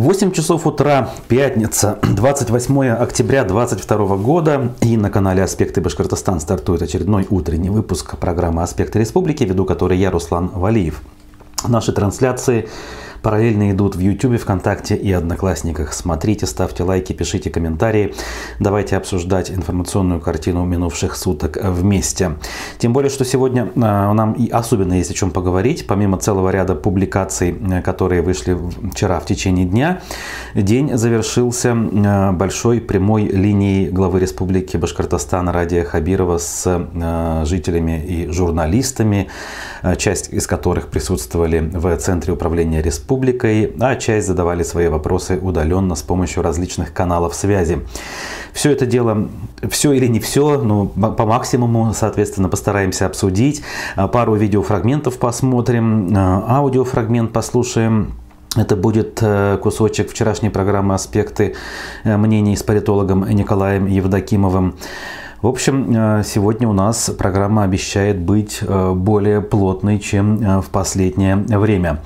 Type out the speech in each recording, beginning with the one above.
8 часов утра, пятница, 28 октября 2022 года. И на канале «Аспекты Башкортостан» стартует очередной утренний выпуск программы «Аспекты Республики», веду который я, Руслан Валиев. Наши трансляции Параллельно идут в YouTube, ВКонтакте и Одноклассниках. Смотрите, ставьте лайки, пишите комментарии. Давайте обсуждать информационную картину минувших суток вместе. Тем более, что сегодня а, нам и особенно есть о чем поговорить. Помимо целого ряда публикаций, э, которые вышли вчера в течение дня, день завершился э, большой прямой линией главы Республики Башкортостан Радия Хабирова с э, жителями и журналистами, часть из которых присутствовали в Центре управления республики республикой, а часть задавали свои вопросы удаленно с помощью различных каналов связи. Все это дело, все или не все, но по максимуму, соответственно, постараемся обсудить. А, пару видеофрагментов посмотрим, а, аудиофрагмент послушаем. Это будет э, кусочек вчерашней программы «Аспекты э, мнений» с политологом Николаем Евдокимовым. В общем, э, сегодня у нас программа обещает быть более плотной, чем в последнее время.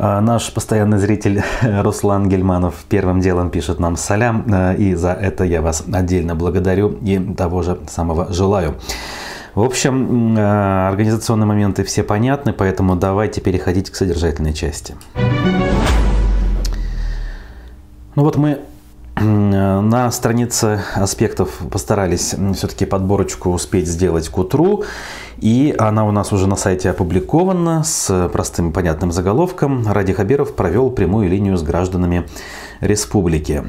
А, наш постоянный зритель Руслан Гельманов первым делом пишет нам салям, а, и за это я вас отдельно благодарю и того же самого желаю. В общем, а, организационные моменты все понятны, поэтому давайте переходить к содержательной части. Ну вот мы на странице аспектов постарались все-таки подборочку успеть сделать к утру. И она у нас уже на сайте опубликована с простым понятным заголовком. Ради Хабиров провел прямую линию с гражданами республики.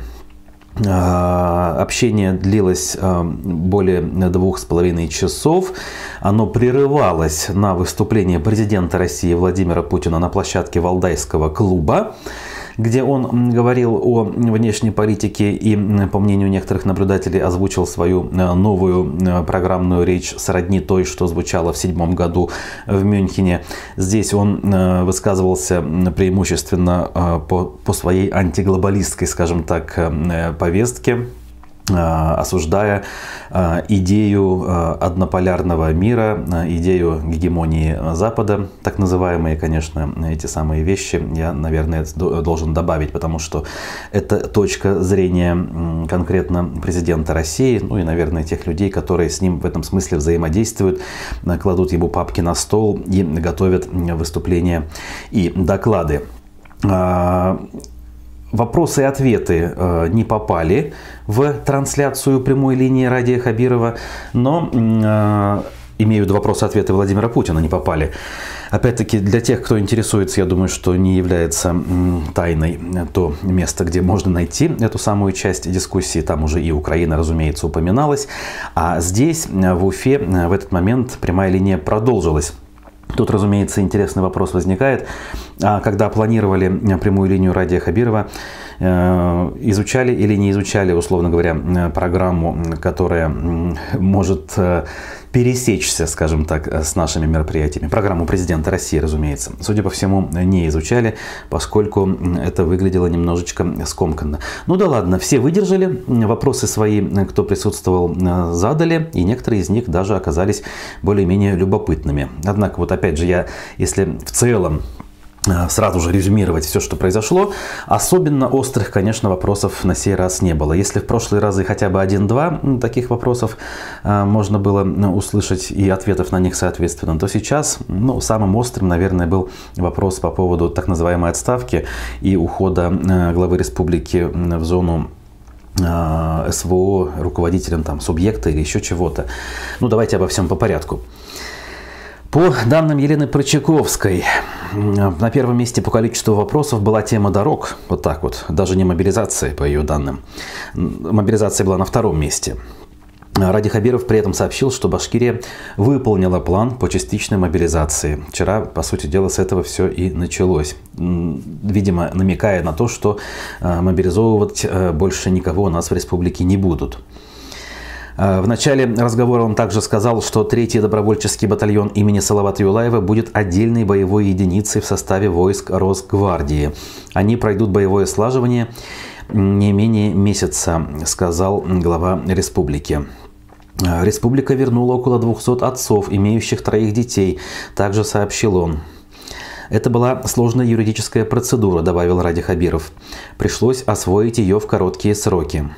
А, общение длилось а, более двух с половиной часов. Оно прерывалось на выступление президента России Владимира Путина на площадке Валдайского клуба где он говорил о внешней политике и, по мнению некоторых наблюдателей, озвучил свою э, новую э, программную речь сродни той, что звучала в седьмом году в Мюнхене. Здесь он э, высказывался преимущественно по, по своей антиглобалистской, скажем так, повестке осуждая э, идею э, однополярного мира, идею гегемонии Запада, так называемые, конечно, эти самые вещи я, наверное, должен добавить, потому что это точка зрения конкретно президента России, ну и, наверное, тех людей, которые с ним в этом смысле взаимодействуют, кладут ему папки на стол и готовят выступления и доклады. Вопросы и ответы э, не попали в трансляцию прямой линии Радия Хабирова, но э, имею в виду вопросы и ответы Владимира Путина не попали. Опять-таки, для тех, кто интересуется, я думаю, что не является тайной то место, где можно найти эту самую часть дискуссии. Там уже и Украина, разумеется, упоминалась. А здесь, в Уфе, в этот момент прямая линия продолжилась. Тут, разумеется, интересный вопрос возникает. А когда планировали прямую линию Радия Хабирова, э, изучали или не изучали, условно говоря, программу, которая может э, пересечься, скажем так, с нашими мероприятиями. Программу президента России, разумеется. Судя по всему, не изучали, поскольку это выглядело немножечко скомканно. Ну да ладно, все выдержали, вопросы свои, кто присутствовал, задали, и некоторые из них даже оказались более-менее любопытными. Однако, вот опять же, я, если в целом Э, сразу же резюмировать все, что произошло. Особенно острых, конечно, вопросов на сей раз не было. Если в прошлые разы хотя бы один-два таких вопросов э, можно было услышать и ответов на них соответственно, то сейчас ну, самым острым, наверное, был вопрос по поводу так называемой отставки и ухода э, главы республики в зону СВО руководителем там субъекта или еще чего-то. Ну давайте обо всем по порядку. По данным Елены Прочаковской, на первом месте по количеству вопросов была тема дорог. Вот так вот. Даже не мобилизация, по ее данным. Мобилизация была на втором месте. Ради Хабиров при этом сообщил, что Башкирия выполнила план по частичной мобилизации. Вчера, по сути дела, с этого все и началось. Видимо, намекая на то, что э, мобилизовывать э, больше никого у нас в республике не будут. Э, в начале разговора он также сказал, что третий добровольческий батальон имени Салавата Юлаева будет отдельной боевой единицей в составе войск Росгвардии. Они пройдут боевое слаживание не менее месяца, сказал глава республики. Э, республика вернула около 200 отцов, имеющих троих детей, также сообщил он. Это была сложная юридическая процедура, добавил Ради Хабиров. Пришлось освоить ее в короткие сроки.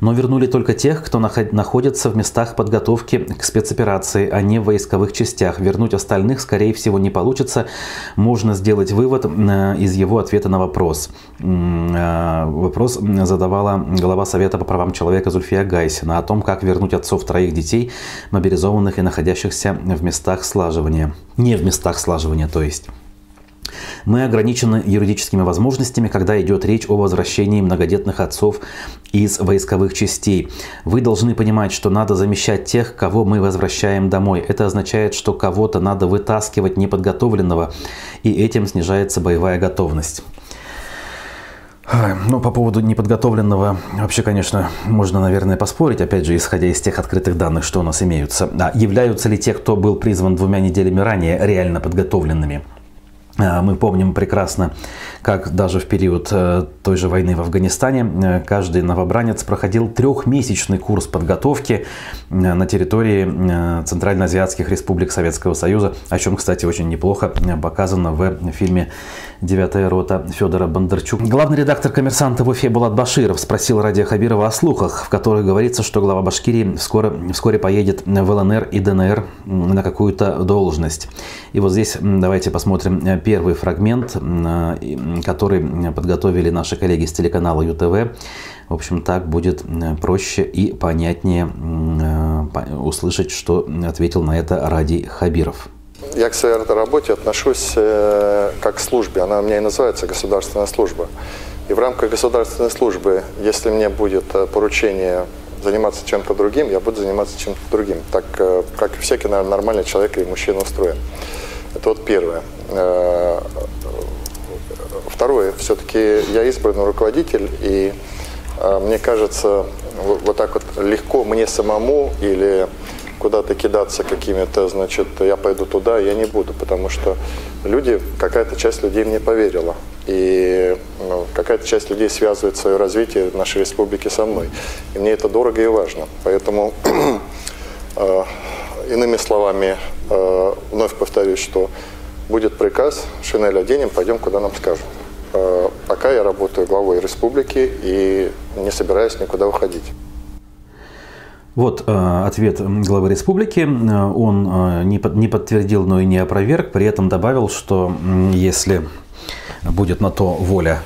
Но вернули только тех, кто находится в местах подготовки к спецоперации, а не в войсковых частях. Вернуть остальных, скорее всего, не получится. Можно сделать вывод э, из его ответа на вопрос. Э, вопрос задавала глава Совета по правам человека Зульфия Гайсина о том, как вернуть отцов троих детей, мобилизованных и находящихся в местах слаживания. Не в местах слаживания, то есть. Мы ограничены юридическими возможностями, когда идет речь о возвращении многодетных отцов из войсковых частей. Вы должны понимать, что надо замещать тех, кого мы возвращаем домой. Это означает, что кого-то надо вытаскивать неподготовленного, и этим снижается боевая готовность. Ну, по поводу неподготовленного, вообще, конечно, можно, наверное, поспорить, опять же, исходя из тех открытых данных, что у нас имеются. А являются ли те, кто был призван двумя неделями ранее, реально подготовленными? А, мы помним прекрасно, как даже в период э, той же войны в Афганистане э, каждый новобранец проходил трехмесячный курс подготовки э, на территории Центральноазиатских республик Советского Союза, о чем, кстати, очень неплохо показано в фильме «Девятая рота» Федора Бондарчук. Главный редактор «Коммерсанта» в Уфе Булат Баширов спросил Радия Хабирова о слухах, в которых говорится, что глава Башкирии скоро, вскоре поедет в ЛНР и ДНР на какую-то должность. И вот здесь давайте посмотрим первый фрагмент, который подготовили наши коллеги с телеканала ЮТВ. В общем, так будет проще и понятнее услышать, что ответил на это Ради Хабиров. Я к своей работе отношусь э, как к службе. Она у меня и называется государственная служба. И в рамках государственной службы, если мне будет э, поручение заниматься чем-то другим, я буду заниматься чем-то другим. Так э, как всякий, наверное, нормальный человек и мужчина устроен. Это вот первое. Второе, все-таки я избранный руководитель, и мне кажется, вот так вот легко мне самому или куда-то кидаться какими-то, значит, я пойду туда, я не буду, потому что люди, какая-то часть людей мне поверила. И ну, какая-то часть людей связывает свое развитие нашей республики со мной. И мне это дорого и важно. Поэтому э, Иными словами, э, вновь повторюсь, что будет приказ, шинель оденем, пойдем, куда нам скажут. Э, пока я работаю главой республики и не собираюсь никуда уходить. Вот э, ответ главы республики. Он э, не, под, не подтвердил, но и не опроверг. При этом добавил, что э, если будет на то воля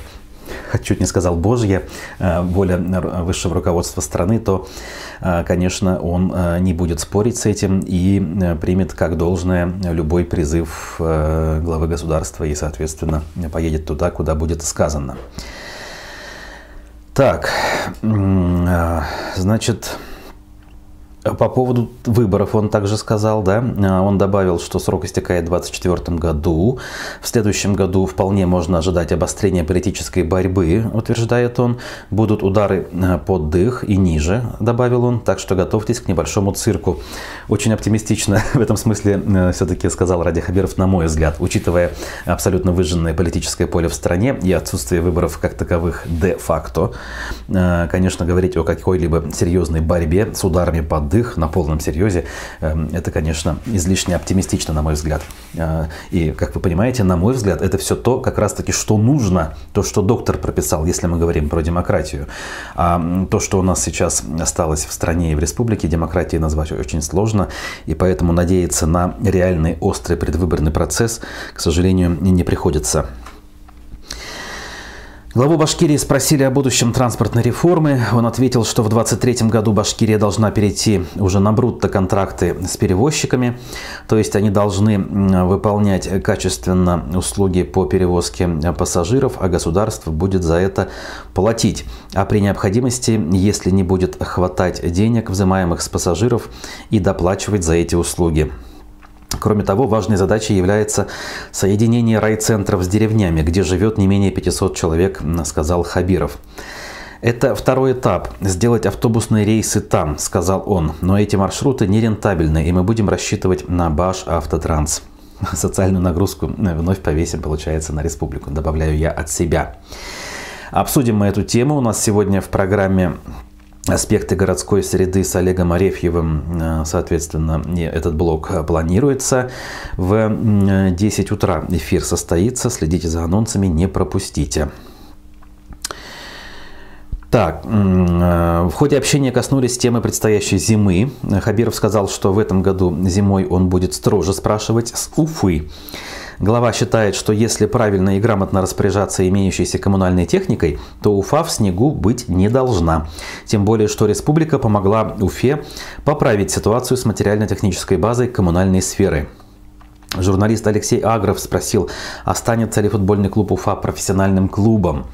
чуть не сказал Божья, э, воля высшего руководства страны, то, э, конечно, он э, не будет спорить с этим и примет как должное любой призыв главы государства и, соответственно, поедет туда, куда будет сказано. Так, значит, по поводу выборов он также сказал, да, а, он добавил, что срок истекает в 2024 году. В следующем году вполне можно ожидать обострения политической борьбы, утверждает он. Будут удары а, под дых и ниже, добавил он, так что готовьтесь к небольшому цирку. Очень оптимистично в этом смысле все-таки сказал Ради Хабиров, на мой взгляд, учитывая абсолютно выжженное политическое поле в стране и отсутствие выборов как таковых де-факто. Конечно, говорить о какой-либо серьезной борьбе с ударами под дых на полном серьезе, эм, это, конечно, излишне оптимистично, на мой взгляд. Э, и, как вы понимаете, на мой взгляд, это все то, как раз-таки, что нужно, то, что доктор прописал, если мы говорим про демократию. А то, что у нас сейчас осталось в стране и в республике, демократией назвать очень сложно, и поэтому надеяться на реальный острый предвыборный процесс, к сожалению, не приходится. Главу Башкирии спросили о будущем транспортной реформы. Он ответил, что в 2023 году Башкирия должна перейти уже на брутто-контракты с перевозчиками. То есть они должны выполнять качественно услуги по перевозке пассажиров, а государство будет за это платить. А при необходимости, если не будет хватать денег, взимаемых с пассажиров, и доплачивать за эти услуги. Кроме того, важной задачей является соединение райцентров с деревнями, где живет не менее 500 человек, сказал Хабиров. Это второй этап – сделать автобусные рейсы там, сказал он. Но эти маршруты нерентабельны, и мы будем рассчитывать на Баш Автотранс. Социальную нагрузку вновь повесим, получается, на республику, добавляю я от себя. Обсудим мы эту тему. У нас сегодня в программе аспекты городской среды с Олегом Арефьевым, соответственно, этот блок планируется. В 10 утра эфир состоится, следите за анонсами, не пропустите. Так, в ходе общения коснулись темы предстоящей зимы. Хабиров сказал, что в этом году зимой он будет строже спрашивать с Уфы. Глава считает, что если правильно и грамотно распоряжаться имеющейся коммунальной техникой, то Уфа в снегу быть не должна. Тем более, что республика помогла Уфе поправить ситуацию с материально-технической базой коммунальной сферы. Журналист Алексей Агров спросил, останется ли футбольный клуб Уфа профессиональным клубом.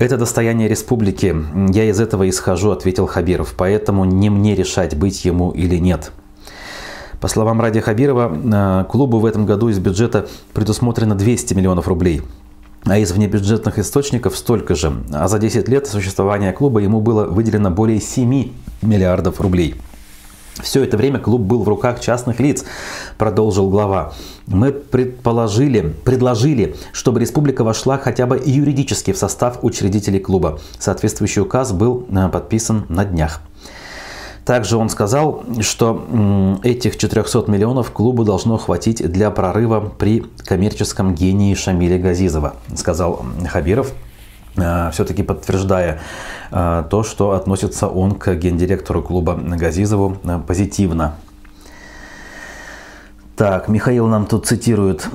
Это достояние республики. Я из этого исхожу, ответил Хабиров. Поэтому не мне решать, быть ему или нет. По словам Ради Хабирова, э, клубу в этом году из бюджета предусмотрено 200 миллионов рублей. А из внебюджетных источников столько же. А за 10 лет существования клуба ему было выделено более 7 миллиардов рублей. Все это время клуб был в руках частных лиц, продолжил глава. Мы предположили, предложили, чтобы республика вошла хотя бы юридически в состав учредителей клуба. Соответствующий указ был э, подписан на днях. Также он сказал, что этих 400 миллионов клубу должно хватить для прорыва при коммерческом гении Шамиля Газизова, сказал Хабиров, э, все-таки подтверждая э, то, что относится он к гендиректору клуба Газизову э, позитивно. Так, Михаил нам тут цитирует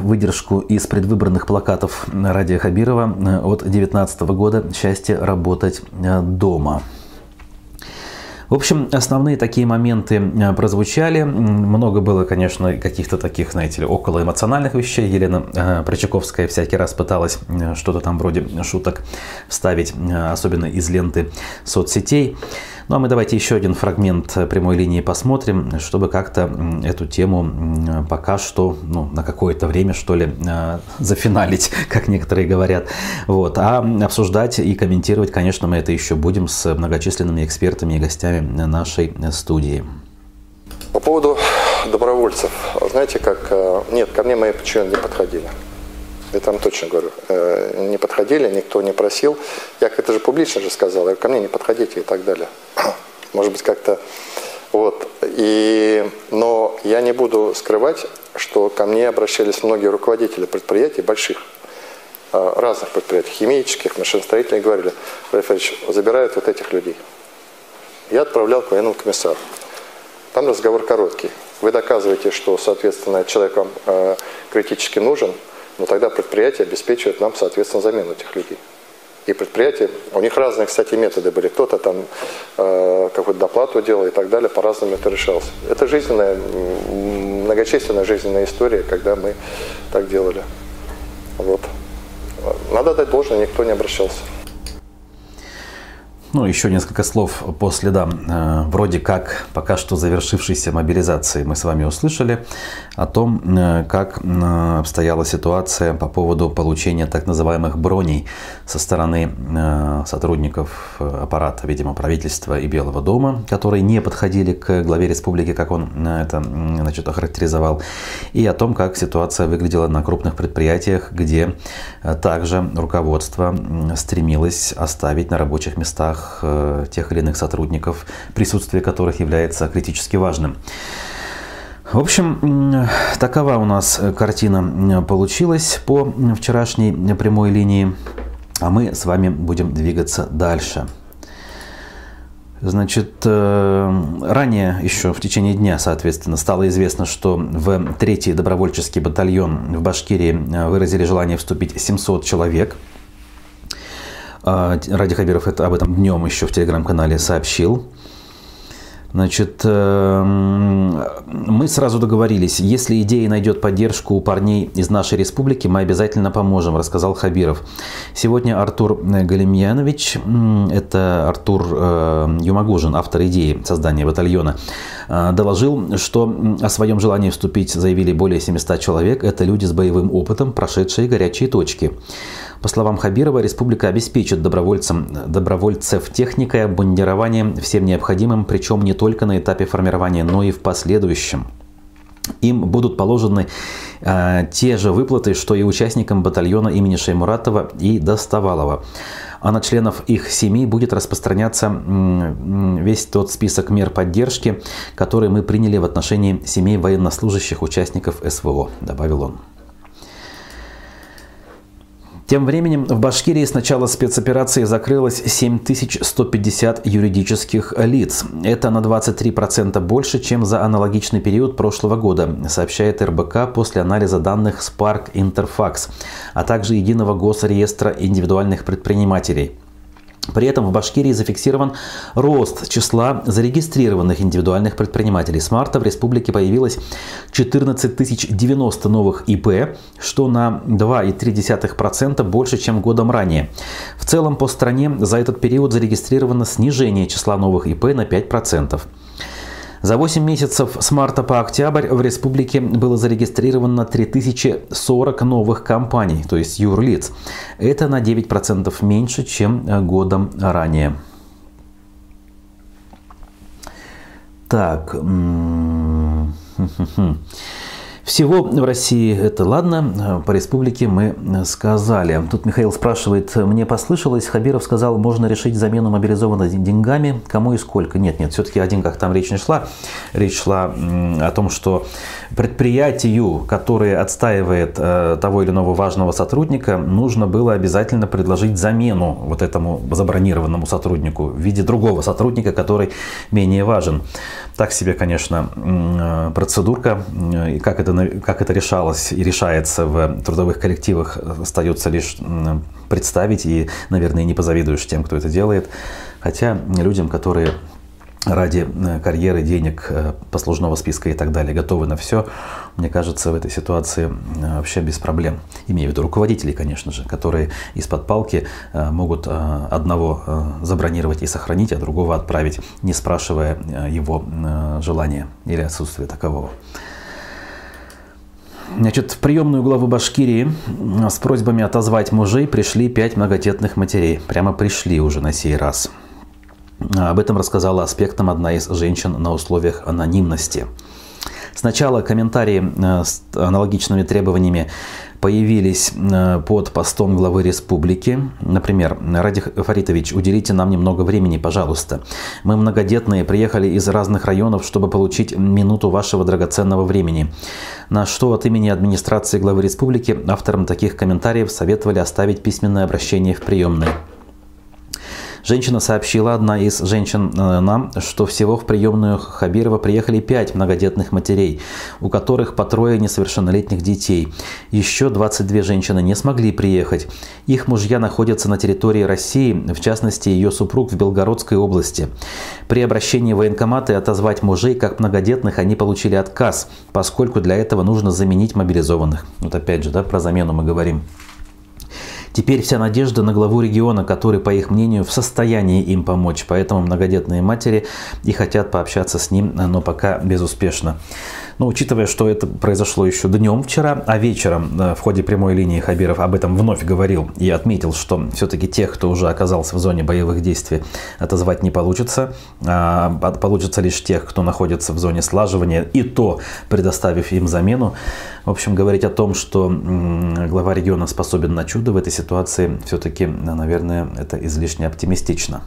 выдержку из предвыборных плакатов Радия Хабирова от 2019 года «Счастье работать дома». В общем, основные такие моменты э, прозвучали. Много было, конечно, каких-то таких, знаете ли, около эмоциональных вещей. Елена э, Прочаковская всякий раз пыталась э, что-то там вроде шуток вставить, особенно из ленты соцсетей. Ну а мы давайте еще один фрагмент прямой линии посмотрим, чтобы как-то эту тему пока что, ну, на какое-то время, что ли, зафиналить, как некоторые говорят. Вот. А обсуждать и комментировать, конечно, мы это еще будем с многочисленными экспертами и гостями нашей студии. По поводу добровольцев. Знаете, как... Э, нет, ко мне мои подчиненные не подходили. Я там точно говорю. Э, не подходили, никто не просил. Я это же публично же сказал. Я ко мне не подходите и так далее. Может быть, как-то... Вот. И... Но я не буду скрывать, что ко мне обращались многие руководители предприятий больших, э, разных предприятий, химических, машиностроительных, говорили, Райфович, забирают вот этих людей я отправлял к военному комиссару. Там разговор короткий. Вы доказываете, что, соответственно, человек вам э, критически нужен, но тогда предприятие обеспечивает нам, соответственно, замену этих людей. И предприятия, у них разные, кстати, методы были. Кто-то там э, какую-то доплату делал и так далее, по-разному это решалось. Это жизненная, многочисленная жизненная история, когда мы так делали. Вот. Надо дать должное, никто не обращался. Ну, еще несколько слов по следам э, вроде как пока что завершившейся мобилизации. Мы с вами услышали о том, э, как э, обстояла ситуация по поводу получения так называемых броней со стороны сотрудников аппарата, видимо, правительства и Белого дома, которые не подходили к главе республики, как он это значит, охарактеризовал, и о том, как ситуация выглядела на крупных предприятиях, где также руководство стремилось оставить на рабочих местах местах э, тех или иных сотрудников, присутствие которых является критически важным. В общем, такова у нас картина получилась по вчерашней прямой линии, а мы с вами будем двигаться дальше. Значит, э, ранее еще в течение дня, соответственно, стало известно, что в 3-й добровольческий батальон в Башкирии э, выразили желание вступить 700 человек – Ради Хабиров это, об этом днем еще в телеграм-канале сообщил. Значит, эм, мы сразу договорились, если идея найдет поддержку у парней из нашей республики, мы обязательно поможем, рассказал Хабиров. Сегодня Артур Галимьянович, это Артур э, Юмагужин, автор идеи создания батальона, э, доложил, что о своем желании вступить заявили более 700 человек. Это люди с боевым опытом, прошедшие горячие точки. По словам Хабирова, республика обеспечит добровольцам, добровольцев техникой, обмундированием, всем необходимым, причем не только на этапе формирования, но и в последующем. Им будут положены э, те же выплаты, что и участникам батальона имени Шеймуратова и Доставалова. а на членов их семей будет распространяться весь тот список мер поддержки, которые мы приняли в отношении семей военнослужащих участников СВО, добавил он. Тем временем в Башкирии с начала спецоперации закрылось 7150 юридических лиц. Это на 23% больше, чем за аналогичный период прошлого года, сообщает РБК после анализа данных Spark Interfax, а также единого госреестра индивидуальных предпринимателей. При этом в Башкирии зафиксирован рост числа зарегистрированных индивидуальных предпринимателей. С марта в республике появилось 14 090 новых ИП, что на 2,3% больше, чем годом ранее. В целом по стране за этот период зарегистрировано снижение числа новых ИП на 5%. За 8 месяцев с марта по октябрь в республике было зарегистрировано 3040 новых компаний, то есть юрлиц. Это на 9% меньше, чем э, годом ранее. Так. Всего в России это ладно, по республике мы сказали. Тут Михаил спрашивает, мне послышалось, Хабиров сказал, можно решить замену мобилизованных деньгами, кому и сколько. Нет, нет, все-таки о деньгах там речь не шла. Речь шла о том, что предприятию, которое отстаивает э, того или иного важного сотрудника, нужно было обязательно предложить замену вот этому забронированному сотруднику в виде другого сотрудника, который менее важен. Так себе, конечно, э, процедурка, и как это как это решалось и решается в трудовых коллективах, остается лишь представить, и, наверное, не позавидуешь тем, кто это делает. Хотя людям, которые ради э, карьеры, денег, э, послужного списка и так далее готовы на все, мне кажется, в этой ситуации э, вообще без проблем. Имею в виду руководителей, конечно же, которые из-под палки могут одного забронировать и сохранить, а другого отправить, не спрашивая его желания или отсутствия такового. Значит, в приемную главу Башкирии с просьбами отозвать мужей пришли пять многодетных матерей. Прямо пришли уже на сей раз. Об этом рассказала аспектом одна из женщин на условиях анонимности. Сначала комментарии э, с аналогичными требованиями появились э, под постом главы республики. Например, Радих Фаритович, уделите нам немного времени, пожалуйста. Мы многодетные, приехали из разных районов, чтобы получить минуту вашего драгоценного времени. На что от имени администрации главы республики авторам таких комментариев советовали оставить письменное обращение в приемной. Женщина сообщила, одна из женщин э, нам, что всего в приемную Хабирова приехали пять многодетных матерей, у которых по трое несовершеннолетних детей. Еще 22 женщины не смогли приехать. Их мужья находятся на территории России, в частности ее супруг в Белгородской области. При обращении в военкоматы отозвать мужей как многодетных они получили отказ, поскольку для этого нужно заменить мобилизованных. Вот опять же, да, про замену мы говорим. Теперь вся надежда на главу региона, который, по их мнению, в состоянии им помочь. Поэтому многодетные матери и хотят пообщаться с ним, но пока безуспешно. Но учитывая, что это произошло еще днем вчера, а вечером э, в ходе прямой линии Хабиров об этом вновь говорил и отметил, что все-таки тех, кто уже оказался в зоне боевых действий, отозвать не получится. А получится лишь тех, кто находится в зоне слаживания, и то предоставив им замену. В общем, говорить о том, что глава региона способен на чудо в этой ситуации, все-таки, наверное, это излишне оптимистично.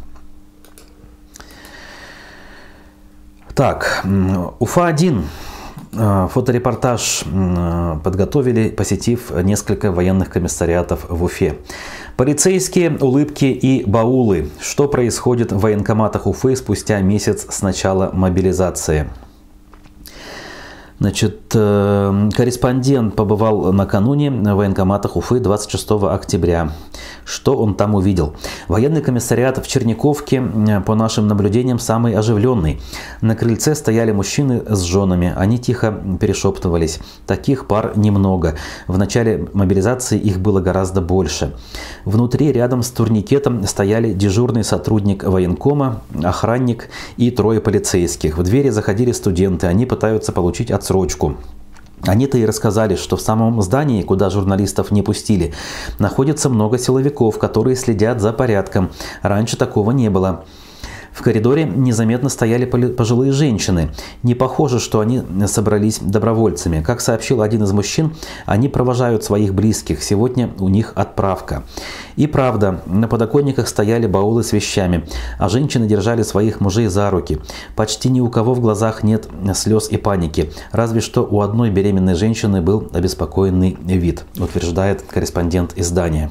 Так, Уфа-1 Э, фоторепортаж подготовили, посетив несколько военных комиссариатов в Уфе. Полицейские, улыбки и баулы. Что происходит в военкоматах Уфы спустя месяц с начала мобилизации? Значит, э, корреспондент побывал накануне в военкоматах Уфы 26 октября. Что он там увидел? Военный комиссариат в Черниковке, по нашим наблюдениям, самый оживленный. На крыльце стояли мужчины с женами. Они тихо перешептывались. Таких пар немного. В начале мобилизации их было гораздо больше. Внутри, рядом с турникетом, стояли дежурный сотрудник военкома, охранник и трое полицейских. В двери заходили студенты. Они пытаются получить отсрочку. Они-то и рассказали, что в самом здании, куда журналистов не пустили, находится много силовиков, которые следят за порядком. Раньше такого не было. В коридоре незаметно стояли пожилые женщины. Не похоже, что они собрались добровольцами. Как сообщил один из мужчин, они провожают своих близких. Сегодня у них отправка. И правда, на подоконниках стояли баулы с вещами, а женщины держали своих мужей за руки. Почти ни у кого в глазах нет слез и паники. Разве что у одной беременной женщины был обеспокоенный вид, утверждает корреспондент издания.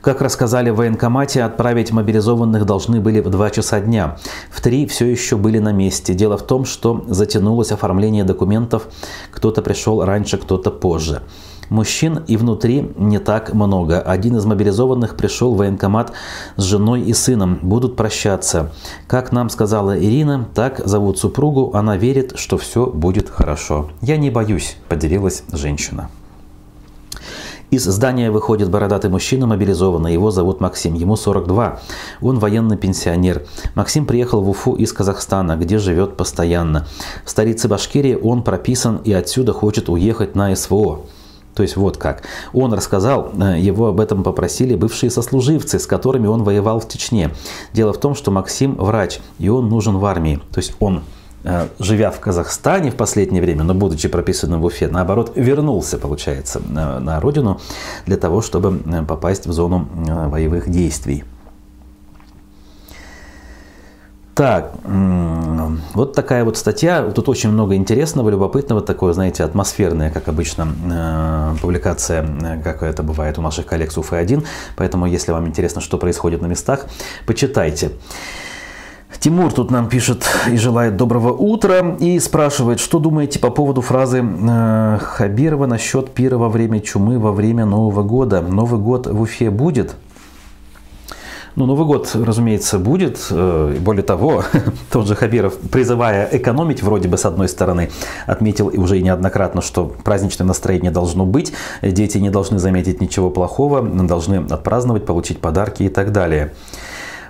Как рассказали в военкомате, отправить мобилизованных должны были в 2 часа дня. В 3 все еще были на месте. Дело в том, что затянулось оформление документов. Кто-то пришел раньше, кто-то позже. Мужчин и внутри не так много. Один из мобилизованных пришел в военкомат с женой и сыном. Будут прощаться. Как нам сказала Ирина, так зовут супругу. Она верит, что все будет хорошо. Я не боюсь, поделилась женщина. Из здания выходит бородатый мужчина, мобилизованный. Его зовут Максим. Ему 42. Он военный пенсионер. Максим приехал в Уфу из Казахстана, где живет постоянно. В столице Башкирии он прописан и отсюда хочет уехать на СВО. То есть вот как. Он рассказал, э, его об этом попросили бывшие сослуживцы, с которыми он воевал в Чечне. Дело в том, что Максим врач, и он нужен в армии. То есть он живя в Казахстане в последнее время, но будучи прописанным в Уфе, наоборот, вернулся, получается, на, на родину для того, чтобы э, попасть в зону э, боевых действий. Так, вот такая вот статья. Тут очень много интересного, любопытного, такое, знаете, атмосферная, как обычно, публикация, как это бывает у наших коллег с Уфы-1. Поэтому, если вам интересно, что происходит на местах, почитайте. Тимур тут нам пишет и желает доброго утра и спрашивает, что думаете по поводу фразы э, Хабирова насчет пира во время чумы во время Нового года. Новый год в Уфе будет? Ну, Новый год, разумеется, будет. Э, более того, тот же Хабиров, призывая экономить, вроде бы, с одной стороны, отметил уже неоднократно, что праздничное настроение должно быть, дети не должны заметить ничего плохого, должны отпраздновать, получить подарки и так далее.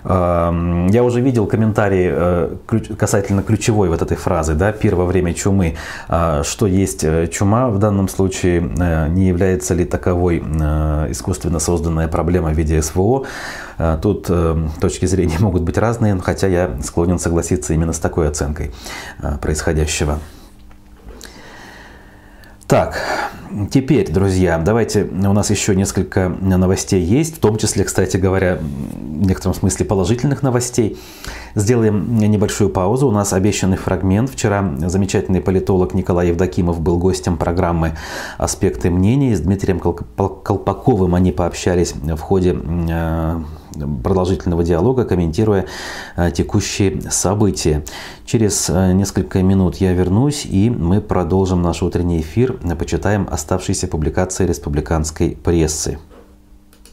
Я уже видел комментарии э, касательно ключевой вот этой фразы, да, пир во время чумы, а, что есть э, чума в данном случае, э, не является ли таковой искусственно созданная проблема в виде СВО. Тут точки зрения могут быть разные, хотя я склонен согласиться именно с такой оценкой происходящего. Так, теперь, друзья, давайте, у нас еще несколько новостей есть, в том числе, кстати говоря, в некотором смысле положительных новостей. Сделаем небольшую паузу. У нас обещанный фрагмент. Вчера замечательный политолог Николай Евдокимов был гостем программы «Аспекты мнений». С Дмитрием Колпаковым они пообщались в ходе э, продолжительного диалога, комментируя э, текущие события. Через э, несколько минут я вернусь, и мы продолжим наш утренний эфир, почитаем оставшиеся публикации республиканской прессы.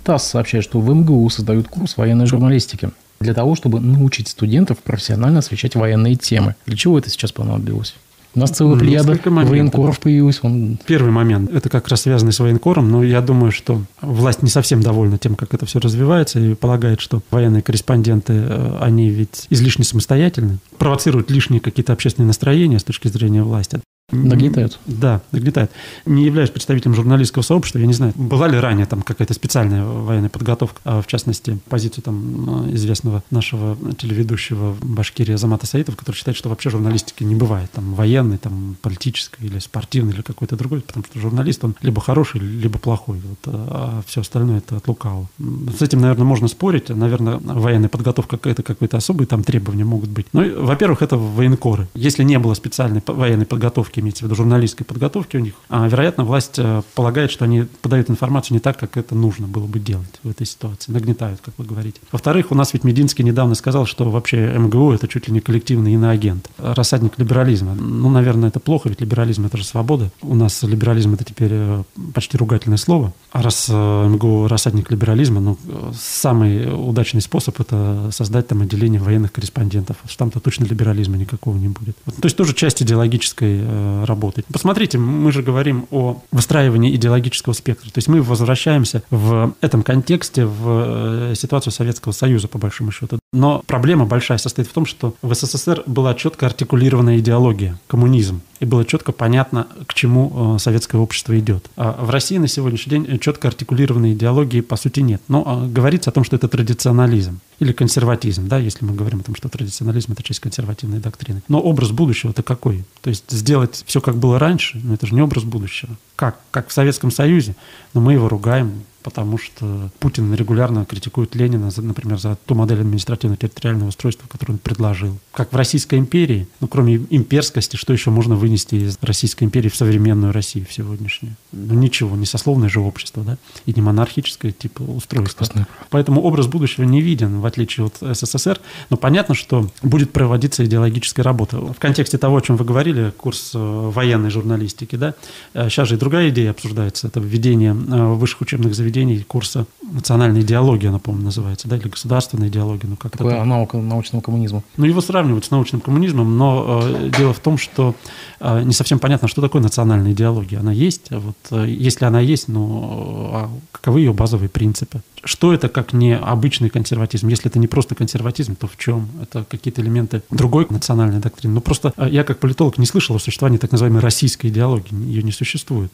ТАСС сообщает, что в МГУ создают курс военной журналистики для того, чтобы научить студентов профессионально освещать военные темы. Для чего это сейчас понадобилось? У нас целая плеяда военкоров появилась. Он... Первый момент. Это как раз связано с военкором, но я думаю, что власть не совсем довольна тем, как это все развивается, и полагает, что военные корреспонденты, э, они ведь излишне самостоятельны, провоцируют лишние какие-то общественные настроения с точки зрения власти. Нагнетают. Да, нагнетают. Не являюсь представителем журналистского сообщества, я не знаю, была ли ранее там какая-то специальная военная подготовка, а в частности, позицию там известного нашего телеведущего Башкирия Замата Саитов, который считает, что вообще журналистики не бывает, там военной, там политической или спортивной или какой-то другой, потому что журналист, он либо хороший, либо плохой, вот, а все остальное это от лукавого. С этим, наверное, можно спорить, наверное, военная подготовка это какой-то особые там требования могут быть. Ну, во-первых, это военкоры. Если не было специальной военной подготовки подготовки, имеется в виду журналистской подготовки у них, а, вероятно, власть э, полагает, что они подают информацию не так, как это нужно было бы делать в этой ситуации. Нагнетают, как вы говорите. Во-вторых, у нас ведь Мединский недавно сказал, что вообще МГУ – это чуть ли не коллективный иноагент, рассадник либерализма. Ну, наверное, это плохо, ведь либерализм – это же свобода. У нас либерализм – это теперь э, почти ругательное слово. А раз э, МГУ – рассадник либерализма, ну, самый удачный способ – это создать там отделение военных корреспондентов. Там-то точно либерализма никакого не будет. То есть тоже часть идеологической работать. Посмотрите, мы же говорим о выстраивании идеологического спектра. То есть мы возвращаемся в этом контексте в э, ситуацию Советского Союза, по большому счету. Но проблема большая состоит в том, что в СССР была четко артикулированная идеология, коммунизм. И было четко понятно, к чему э, советское общество идет. А в России на сегодняшний день четко артикулированной идеологии по сути нет. Но а, говорится о том, что это традиционализм или консерватизм, да, если мы говорим о том, что традиционализм – это часть консервативной доктрины. Но образ будущего-то какой? То есть сделать все, как было раньше, но это же не образ будущего. Как? Как в Советском Союзе, но мы его ругаем, потому что Путин регулярно критикует Ленина, например, за ту модель административно-территориального устройства, которую он предложил. Как в Российской империи, ну, кроме имперскости, что еще можно вынести из Российской империи в современную Россию, в сегодняшнюю? Ну, ничего, не сословное же общество, да, и не монархическое типа устройство. Поэтому образ будущего не виден, в отличие от СССР, но понятно, что будет проводиться идеологическая работа. В контексте того, о чем вы говорили, курс э, военной журналистики, да, сейчас э, же и другая идея обсуждается, это введение э, высших учебных заведений проведении курса национальная идеология, она, по-моему, называется, да, или государственная идеология. Ну, как Такое это наука научного коммунизма. Ну, его сравнивают с научным коммунизмом, но э, дело в том, что э, не совсем понятно, что такое национальная идеология. Она есть, а вот э, если она есть, ну, а каковы ее базовые принципы? Что это как не обычный консерватизм? Если это не просто консерватизм, то в чем? Это какие-то элементы другой национальной доктрины. Ну, просто э, я как политолог не слышал о существовании так называемой российской идеологии. Ее не существует.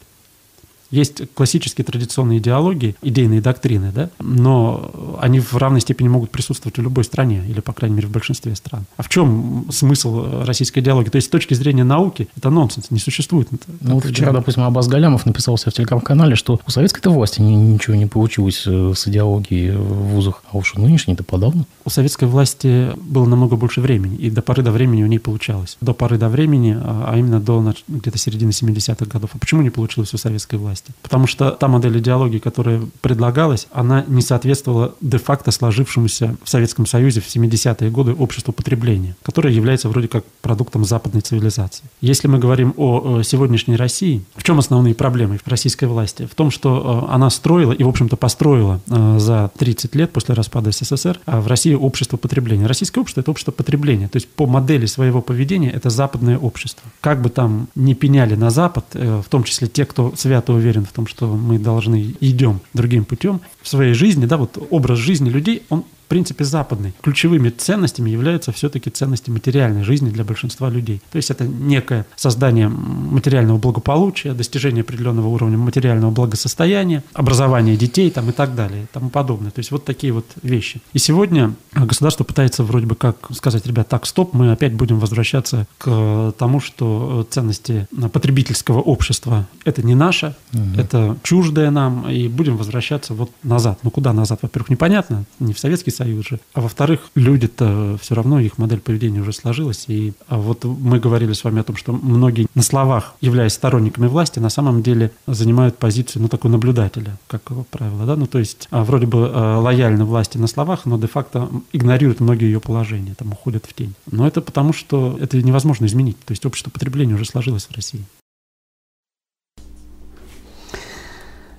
Есть классические традиционные идеологии, идейные доктрины, да, но они в равной степени могут присутствовать в любой стране, или, по крайней мере, в большинстве стран. А в чем смысл российской идеологии? То есть, с точки зрения науки, это нонсенс, не существует. Ну, вот вчера, допустим, Аббас Галямов написал в телеграм-канале, что у советской власти ничего не получилось э, с идеологией в вузах, а уж нынешней-то подавно. У советской власти было намного больше времени, и до поры до времени у ней получалось. До поры до времени, а, а именно до где-то середины 70-х годов. А почему не получилось у советской власти? Власти. Потому что та модель идеологии, которая предлагалась, она не соответствовала де-факто сложившемуся в Советском Союзе в 70-е годы обществу потребления, которое является вроде как продуктом западной цивилизации. Если мы говорим о сегодняшней России, в чем основные проблемы российской власти? В том, что э, она строила и, в общем-то, построила э, за 30 лет после распада СССР э, в России общество потребления. Российское общество – это общество потребления. То есть по модели своего поведения это западное общество. Как бы там ни пеняли на Запад, в том числе те, кто свято уверен уверен в том, что мы должны идем другим путем в своей жизни, да, вот образ жизни людей, он в принципе, западный. Ключевыми ценностями являются все-таки ценности материальной жизни для большинства людей. То есть это некое создание материального благополучия, достижение определенного уровня материального благосостояния, образование детей там, и так далее, и тому подобное. То есть вот такие вот вещи. И сегодня государство пытается вроде бы как сказать, ребят, так, стоп, мы опять будем возвращаться к тому, что ценности потребительского общества – это не наше, угу. это чуждое нам, и будем возвращаться вот назад. Ну куда назад? Во-первых, непонятно, не в Советский Союз же. А во-вторых, люди-то все равно, их модель поведения уже сложилась. И а вот мы говорили с вами о том, что многие на словах, являясь сторонниками власти, на самом деле занимают позицию, ну, такой наблюдателя, как правило, да, ну, то есть а, вроде бы а, лояльны власти на словах, но де-факто игнорируют многие ее положения, там уходят в тень. Но это потому, что это невозможно изменить. То есть общество потребления уже сложилось в России.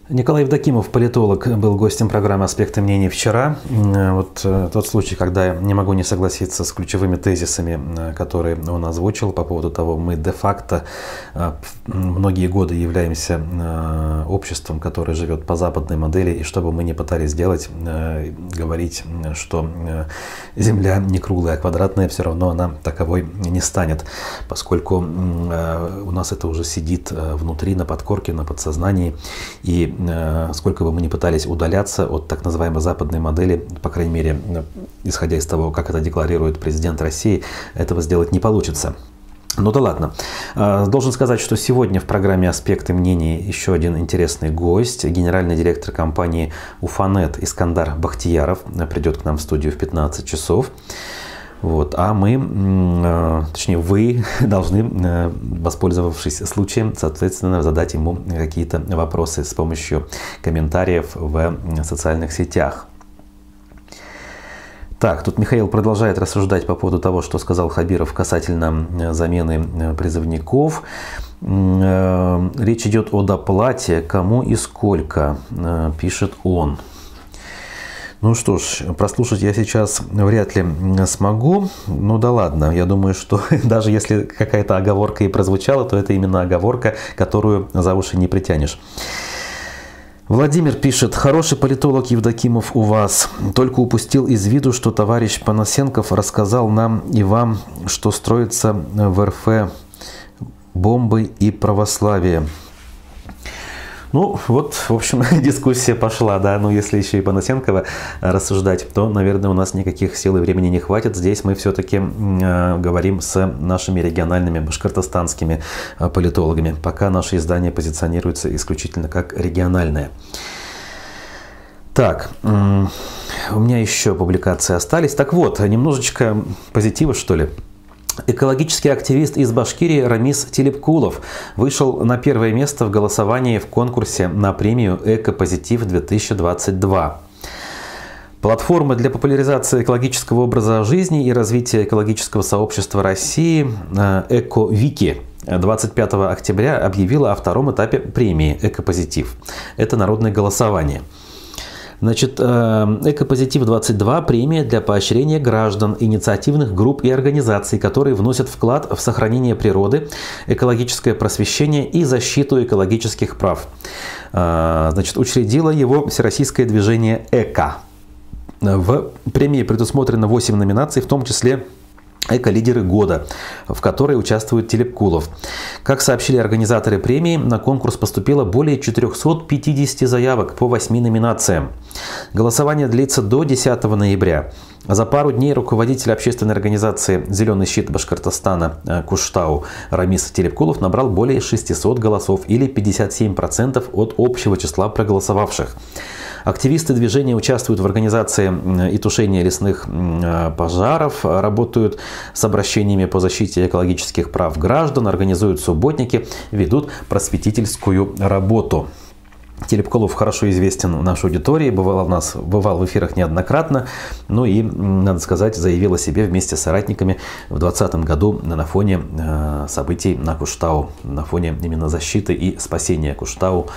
Николай Евдокимов, политолог, был гостем программы «Аспекты мнений» вчера. Вот э, тот случай, когда я не могу не согласиться с ключевыми тезисами, э, которые он озвучил по поводу того, мы де-факто э, многие годы являемся обществом, которое живет по западной модели, и что бы мы ни пытались сделать, говорить, что Земля не круглая, а квадратная, все равно она таковой не станет, поскольку у нас это уже сидит внутри, на подкорке, на подсознании, и сколько бы мы ни пытались удаляться от так называемой западной модели, по крайней мере, э, исходя из того, как это декларирует президент России, этого сделать не получится. Ну да ладно. Э, должен сказать, что сегодня в программе «Аспекты мнений» еще один интересный гость. Генеральный директор компании «Уфанет» Искандар Бахтияров придет к нам в студию в 15 часов. Вот. А мы, э, точнее вы, должны, э, воспользовавшись случаем, соответственно, задать ему какие-то вопросы с помощью комментариев в социальных сетях. Так, тут Михаил продолжает рассуждать по поводу того, что сказал Хабиров касательно э, замены призывников. Речь идет о доплате, кому и сколько, пишет он. Ну что ж, прослушать я сейчас вряд ли смогу. Ну да ладно, я думаю, что даже если какая-то оговорка и прозвучала, то это именно оговорка, которую за уши не притянешь. Владимир пишет, хороший политолог Евдокимов у вас. Только упустил из виду, что товарищ Панасенков рассказал нам и вам, что строится в РФ бомбы и православие. Ну, вот, в общем, дискуссия пошла, да. Ну, если еще и Панасенкова рассуждать, то, наверное, у нас никаких сил и времени не хватит. Здесь мы все-таки э, говорим с нашими региональными башкортостанскими э, политологами. Пока наше издание позиционируется исключительно как региональное. Так, у меня еще публикации остались. Так вот, немножечко позитива, что ли. Экологический активист из Башкирии Рамис Телепкулов вышел на первое место в голосовании в конкурсе на премию «Экопозитив-2022». Платформа для популяризации экологического образа жизни и развития экологического сообщества России э, «Эко-Вики» 25 октября объявила о втором этапе премии «Экопозитив». Это народное голосование – Значит, э, Экопозитив-22 – премия для поощрения граждан, инициативных групп и организаций, которые вносят вклад в сохранение природы, экологическое просвещение и защиту экологических прав. Э, значит, учредило его Всероссийское движение «Эко». В премии предусмотрено 8 номинаций, в том числе Эко-лидеры года, в которой участвует Телепкулов. Как сообщили организаторы премии, на конкурс поступило более 450 заявок по 8 номинациям. Голосование длится до 10 ноября. За пару дней руководитель общественной организации «Зеленый щит Башкортостана» э, Куштау Рамис Телепкулов набрал более 600 голосов или 57% от общего числа проголосовавших. Активисты движения участвуют в организации и тушении лесных э, пожаров, работают с обращениями по защите экологических прав граждан, организуют субботники, ведут просветительскую работу. Телепколов хорошо известен в нашей аудитории, бывал у нас, бывал в эфирах неоднократно, ну и, надо сказать, заявил о себе вместе с соратниками в 2020 году на фоне э, событий на Куштау, на фоне именно защиты и спасения Куштау.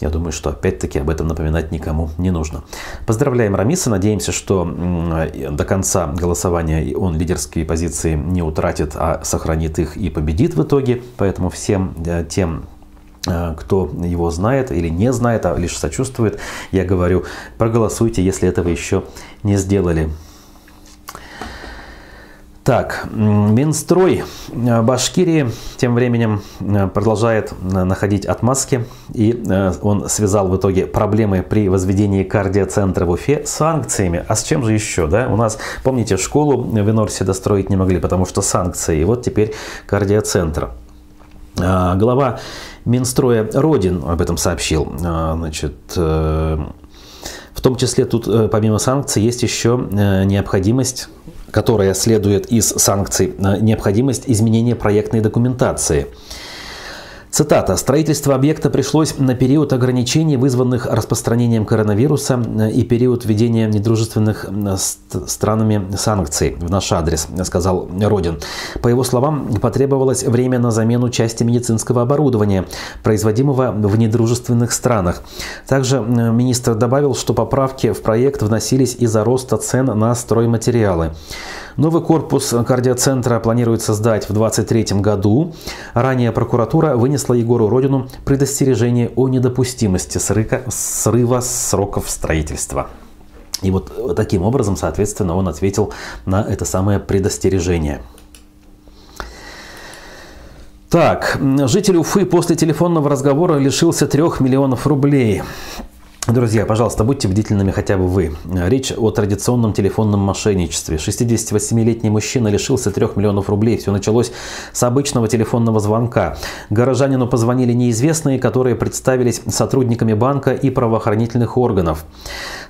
Я думаю, что опять-таки об этом напоминать никому не нужно. Поздравляем Рамиса, надеемся, что до конца голосования он лидерские позиции не утратит, а сохранит их и победит в итоге. Поэтому всем э, тем кто его знает или не знает, а лишь сочувствует, я говорю, проголосуйте, если этого еще не сделали. Так, Минстрой э, Башкирии тем временем э, продолжает находить отмазки, и он связал в итоге проблемы при возведении кардиоцентра в Уфе с санкциями. А с чем же еще? Да? У нас, помните, школу в Инорсе достроить не могли, потому что санкции, и вот теперь кардиоцентр. Глава Минстроя Родин об этом сообщил. А, значит, э, в том числе тут э, помимо санкций есть еще э, необходимость которая следует из санкций, необходимость изменения проектной документации. Цитата. «Строительство объекта пришлось на период ограничений, вызванных распространением коронавируса э, и период введения недружественных э, странами санкций в наш адрес», сказал Родин. По его словам, потребовалось время на замену части медицинского оборудования, производимого в недружественных странах. Также э, министр добавил, что поправки в проект вносились из-за роста цен на стройматериалы. Новый корпус кардиоцентра планируется сдать в 2023 году. Ранее прокуратура вынесла Егору Родину предостережение о недопустимости срыка, срыва сроков строительства. И вот таким образом, соответственно, он ответил на это самое предостережение. Так, житель Уфы после телефонного разговора лишился трех миллионов рублей. Друзья, пожалуйста, будьте бдительными хотя бы вы. Речь о традиционном телефонном мошенничестве. 68-летний мужчина лишился 3 миллионов рублей. Все началось с обычного телефонного звонка. Горожанину позвонили неизвестные, которые представились сотрудниками банка и правоохранительных органов.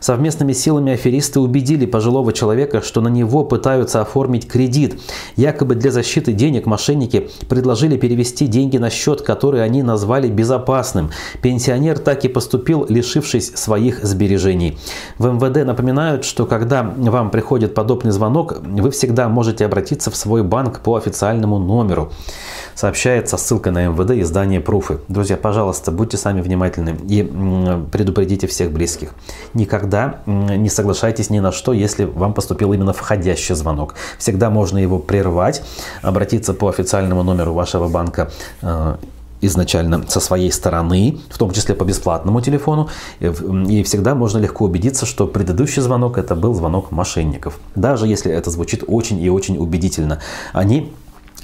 Совместными силами аферисты убедили пожилого человека, что на него пытаются оформить кредит. Якобы для защиты денег мошенники предложили перевести деньги на счет, который они назвали безопасным. Пенсионер так и поступил, лишившись лишились своих сбережений. В МВД напоминают, что когда вам приходит подобный звонок, вы всегда можете обратиться в свой банк по официальному номеру. Сообщается ссылка на МВД издание Пруфы. Друзья, пожалуйста, будьте сами внимательны и предупредите всех близких. Никогда не соглашайтесь ни на что, если вам поступил именно входящий звонок. Всегда можно его прервать, обратиться по официальному номеру вашего банка э, изначально со своей стороны, в том числе по бесплатному телефону, и всегда можно легко убедиться, что предыдущий звонок это был звонок мошенников. Даже если это звучит очень и очень убедительно. Они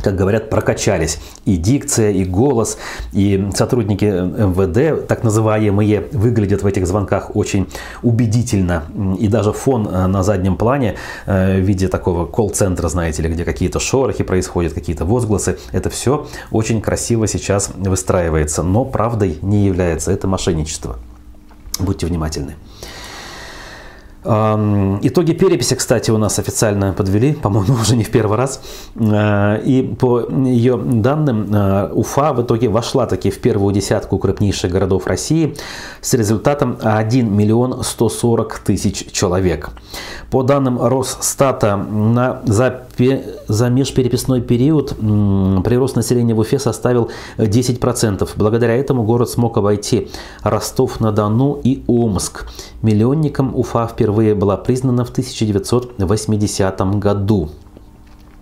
как говорят, прокачались. И дикция, и голос, и сотрудники МВД, так называемые, выглядят в этих звонках очень убедительно. И даже фон э, на заднем плане э, в виде такого колл-центра, знаете ли, где какие-то шорохи происходят, какие-то возгласы, это все очень красиво сейчас выстраивается. Но правдой не является. Это мошенничество. Будьте внимательны. Итоги переписи, кстати, у нас официально подвели, по-моему, уже не в первый раз. Э, и по ее данным, э, Уфа в итоге вошла таки в первую десятку крупнейших городов России с результатом 1 миллион 140 тысяч человек. По данным Росстата, на, за, за межпереписной период прирост населения в Уфе составил 10%. Благодаря этому город смог обойти Ростов-на-Дону и Омск. Миллионником Уфа впервые была признана в 1980 году.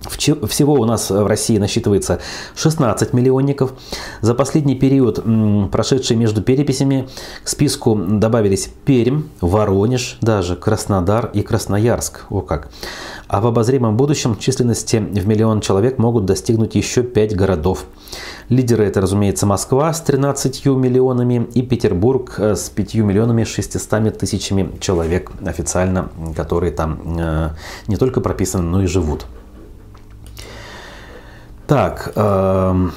Всего у нас в России насчитывается 16 миллионников. За последний период, прошедший между переписями, к списку добавились Пермь, Воронеж, даже Краснодар и Красноярск. О как. А в обозримом будущем численности в миллион человек могут достигнуть еще 5 городов. Лидеры это, разумеется, Москва с 13 миллионами и Петербург э, с 5 миллионами 600 тысячами человек официально, которые там э, не только прописаны, но и живут. Так, э,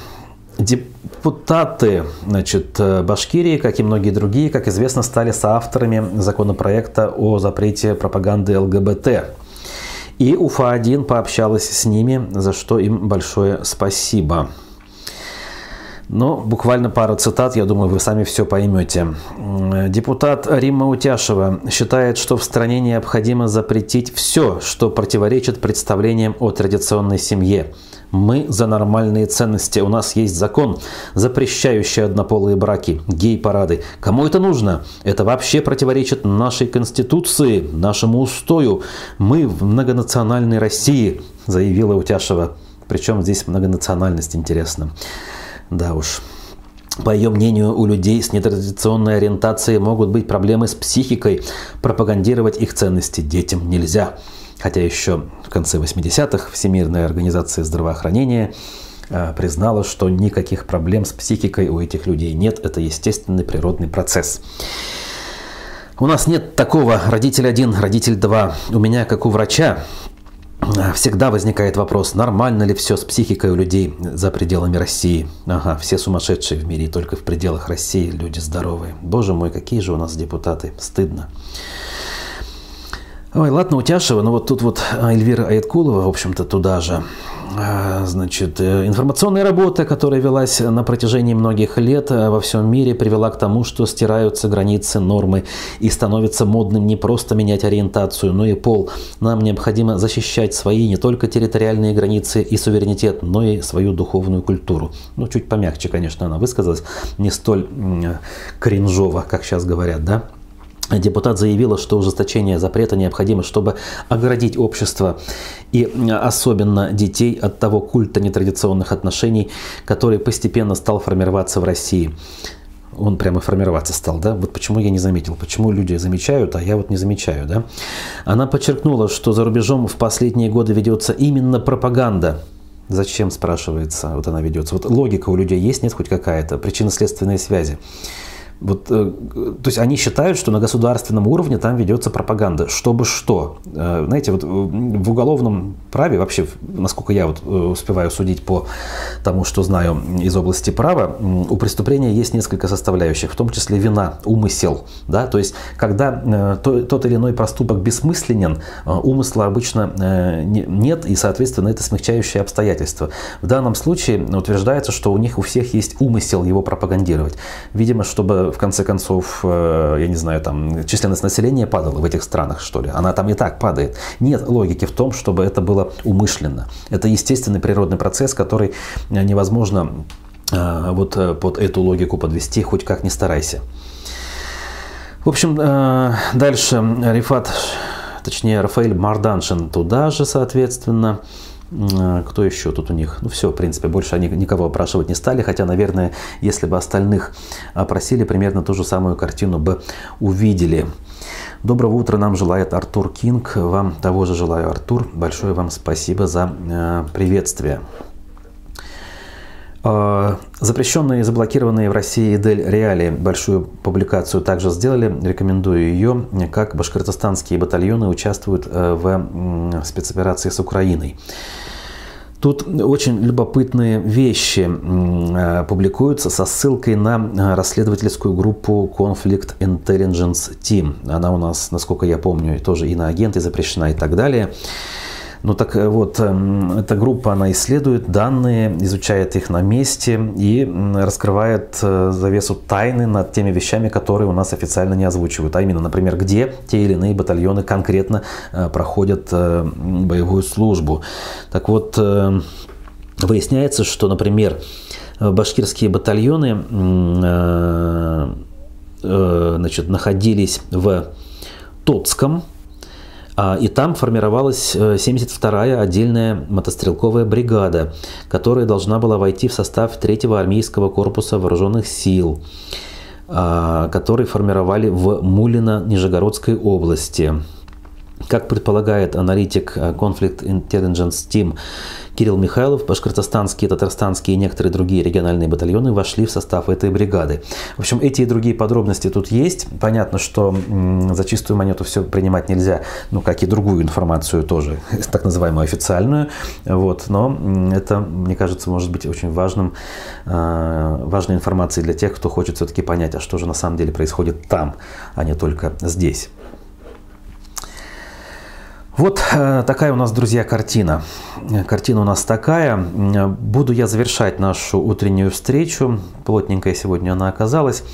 депутаты значит, э, Башкирии, как и многие другие, как известно, стали соавторами законопроекта о запрете пропаганды ЛГБТ. И УФА-1 пообщалась с ними, за что им большое спасибо. Но буквально пару цитат, я думаю, вы сами все поймете. Депутат Римма Утяшева считает, что в стране необходимо запретить все, что противоречит представлениям о традиционной семье. Мы за нормальные ценности. У нас есть закон, запрещающий однополые браки, гей-парады. Кому это нужно? Это вообще противоречит нашей конституции, нашему устою. Мы в многонациональной России, заявила Утяшева. Причем здесь многонациональность интересна. Да уж. По ее мнению, у людей с нетрадиционной ориентацией могут быть проблемы с психикой. Пропагандировать их ценности детям нельзя. Хотя еще в конце 80-х Всемирная организация здравоохранения э, признала, что никаких проблем с психикой у этих людей нет. Это естественный природный процесс. У нас нет такого родитель один, родитель два. У меня, как у врача, всегда возникает вопрос, нормально ли все с психикой у людей за пределами России. Ага, все сумасшедшие в мире, и только в пределах России люди здоровые. Боже мой, какие же у нас депутаты. Стыдно. Ой, ладно, Утяшева, но вот тут вот Эльвира Айткулова, в общем-то, туда же. А, значит, э, информационная работа, которая велась на протяжении многих лет э, во всем мире, привела к тому, что стираются границы нормы и становится модным не просто менять ориентацию, но и пол. Нам необходимо защищать свои не только территориальные границы и суверенитет, но и свою духовную культуру. Ну, чуть помягче, конечно, она высказалась, не столь кринжово, как сейчас говорят, да? Депутат заявила, что ужесточение запрета необходимо, чтобы оградить общество и особенно детей от того культа нетрадиционных отношений, который постепенно стал формироваться в России. Он прямо формироваться стал, да? Вот почему я не заметил, почему люди замечают, а я вот не замечаю, да? Она подчеркнула, что за рубежом в последние годы ведется именно пропаганда Зачем, спрашивается, вот она ведется. Вот логика у людей есть, нет хоть какая-то, причинно-следственные связи. Вот, э, то есть они считают, что на государственном уровне там ведется пропаганда, чтобы что. Э, знаете, вот в уголовном праве вообще, насколько я вот э, успеваю судить по тому, что знаю из области права, у преступления есть несколько составляющих, в том числе вина, умысел. Да? То есть, когда тот или иной проступок бессмысленен, умысла обычно нет, и, соответственно, это смягчающее обстоятельство. В данном случае утверждается, что у них у всех есть умысел его пропагандировать. Видимо, чтобы в конце концов, э, я не знаю, там численность населения падала в этих странах, что ли? Она там и так падает. Нет логики в том, чтобы это было умышленно. Это естественный природный процесс, который невозможно э, вот э, под эту логику подвести, хоть как ни старайся. В общем, дальше Рифат, точнее Рафаэль Марданшин туда же, соответственно, Кто еще тут у них? Ну все, в принципе, больше они никого опрашивать не стали, хотя, наверное, если бы остальных опросили, примерно ту же самую картину бы увидели. Доброго утра нам желает Артур Кинг. Вам того же желаю, Артур. Большое вам спасибо за э, приветствие. Э, запрещенные и заблокированные в России Дель Реали большую публикацию также сделали. Рекомендую ее, как башкортостанские батальоны участвуют э, в спецоперации с Украиной. Тут очень любопытные вещи э, публикуются со ссылкой на расследовательскую группу Conflict Intelligence Team. Она у нас, насколько я помню, тоже и на агенты запрещена и так далее. Ну так э, вот, эм, эта группа, она исследует данные, изучает их на месте и раскрывает э, завесу тайны над теми вещами, которые у нас официально не озвучивают. А именно, например, где те или иные батальоны конкретно э, проходят боевую службу. Так вот, выясняется, что, например, башкирские батальоны значит, находились в Тоцком, а, и там формировалась 72-я э, отдельная мотострелковая бригада, которая должна была войти в состав 3-го армейского корпуса вооруженных сил, а, который формировали в Мулино-Нижегородской области. Как предполагает аналитик э, Conflict Intelligence Team Кирилл Михайлов, башкортостанские, татарстанские и некоторые другие региональные батальоны вошли в состав этой бригады. В общем, эти и другие подробности тут есть. Понятно, что за чистую монету все принимать нельзя, ну, как и другую информацию тоже, так называемую официальную. Вот. Но это, мне кажется, может быть очень важным, э, важной информацией для тех, кто хочет все-таки понять, а что же на самом деле происходит там, а не только здесь. Вот э, такая у нас, друзья, картина. Картина у нас такая. Буду я завершать нашу утреннюю встречу. Плотненькая сегодня она оказалась.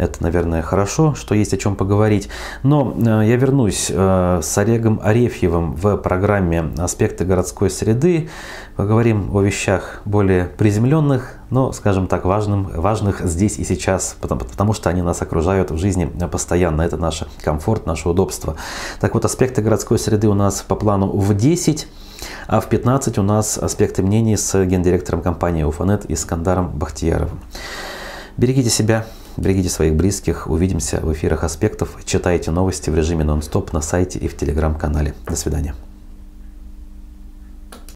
Это, наверное, хорошо, что есть о чем поговорить. Но э, я вернусь э, с Олегом Арефьевым в программе «Аспекты городской среды». Поговорим о вещах более приземленных, но, скажем так, важным, важных здесь и сейчас, потому, потому что они нас окружают в жизни постоянно. Это наш комфорт, наше удобство. Так вот, аспекты городской среды у нас по плану в 10. А в 15 у нас аспекты мнений с гендиректором компании Уфанет Искандаром Бахтияровым. Берегите себя, Берегите своих близких. Увидимся в эфирах аспектов. Читайте новости в режиме нон-стоп на сайте и в телеграм-канале. До свидания.